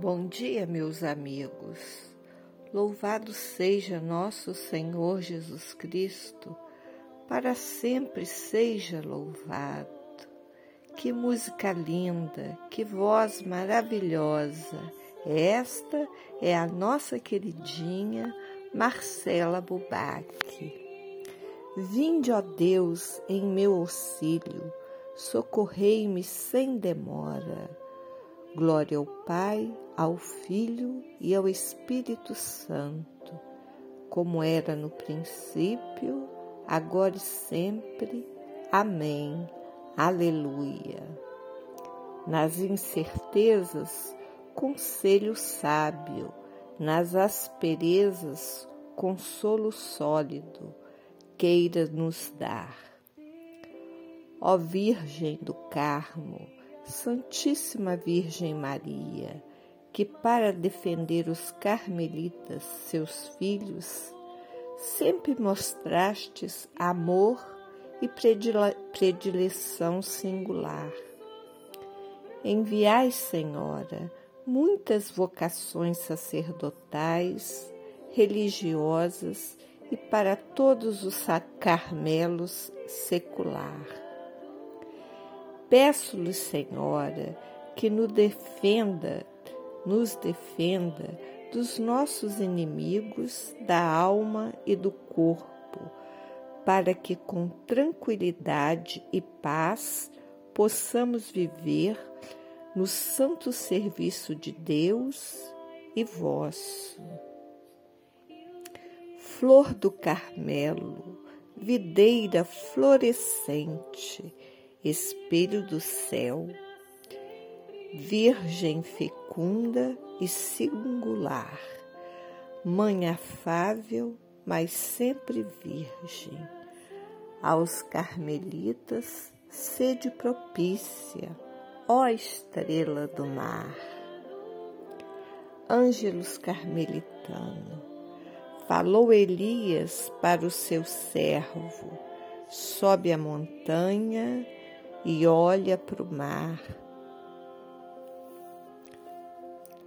Bom dia, meus amigos. Louvado seja nosso Senhor Jesus Cristo, para sempre seja louvado. Que música linda, que voz maravilhosa. Esta é a nossa queridinha Marcela Bubac. Vinde, ó Deus, em meu auxílio, socorrei-me sem demora. Glória ao Pai, ao Filho e ao Espírito Santo, como era no princípio, agora e sempre. Amém. Aleluia. Nas incertezas, conselho sábio, nas asperezas, consolo sólido, queira nos dar. Ó Virgem do Carmo, Santíssima Virgem Maria, que para defender os carmelitas, seus filhos, sempre mostrastes amor e predileção singular. Enviai, Senhora, muitas vocações sacerdotais, religiosas e para todos os carmelos secular Peço-lhe, Senhora, que nos defenda, nos defenda dos nossos inimigos da alma e do corpo, para que com tranquilidade e paz possamos viver no santo serviço de Deus e vosso. Flor do Carmelo, videira florescente, espelho do céu, virgem fecunda e singular, mãe afável, mas sempre virgem. Aos carmelitas, sede propícia, ó estrela do mar. Ângelos carmelitano, falou Elias para o seu servo, sobe a montanha e olha para o mar.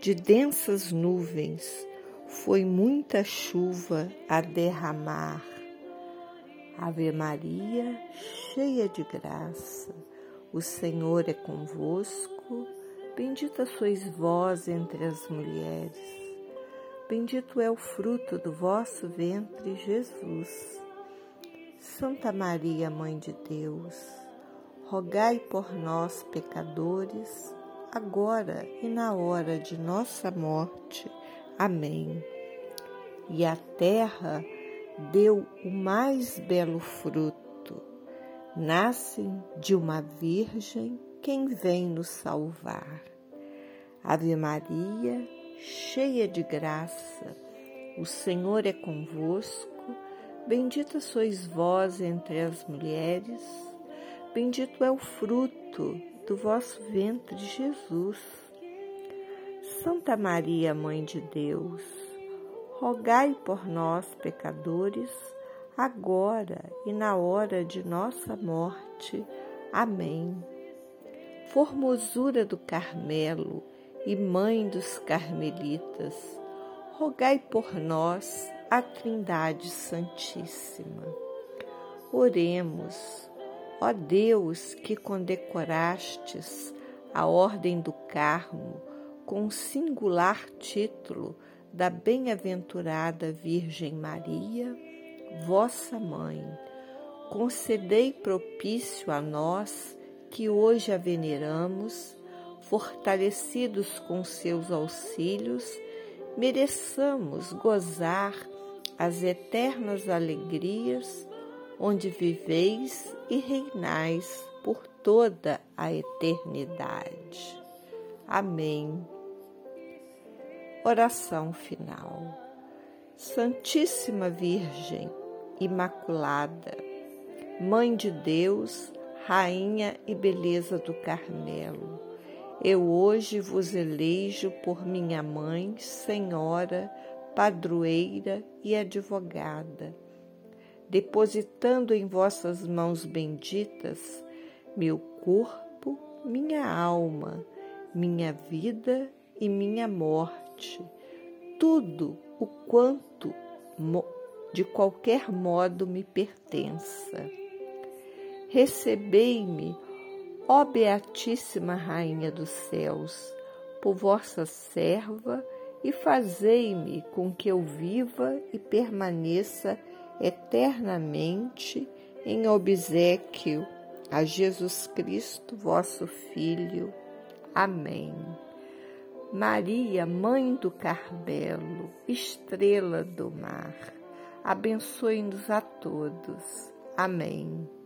de densas nuvens, foi muita chuva a derramar. Ave Maria, cheia de graça, o Senhor é convosco, bendita sois vós entre as mulheres, bendito é o fruto do vosso ventre, Jesus. Santa Maria, Mãe de Deus, rogai por nós, pecadores, agora e na hora de nossa morte. Amém. E a terra deu o mais belo fruto. Nascem de uma virgem quem vem nos salvar. Ave Maria, cheia de graça, o Senhor é convosco. Bendita sois vós entre as mulheres Bendito é o fruto do vosso ventre, Jesus. Santa Maria, Mãe de Deus, rogai por nós, pecadores, agora e na hora de nossa morte. Amém. Formosura do Carmelo e Mãe dos Carmelitas, rogai por nós, a Trindade Santíssima. Oremos. Ó Deus, que condecorastes a Ordem do Carmo com o singular título da Bem-aventurada Virgem Maria, vossa Mãe, concedei propício a nós que hoje a veneramos, fortalecidos com seus auxílios, mereçamos gozar as eternas alegrias onde viveis e reinais por toda a eternidade. Amém. Oração final. Santíssima Virgem Imaculada, Mãe de Deus, Rainha e Beleza do Carmelo, eu hoje vos elejo por minha mãe, Senhora, padroeira e advogada, depositando em vossas mãos benditas meu corpo, minha alma, minha vida e minha morte, tudo o quanto de qualquer modo me pertença. Recebei-me, ó Beatíssima Rainha dos céus, por vossa serva e fazei-me com que eu viva e permaneça eternamente em obsequio a Jesus Cristo, vosso Filho. Amém. Maria, Mãe do Carmelo, estrela do mar, abençoe-nos a todos. Amém.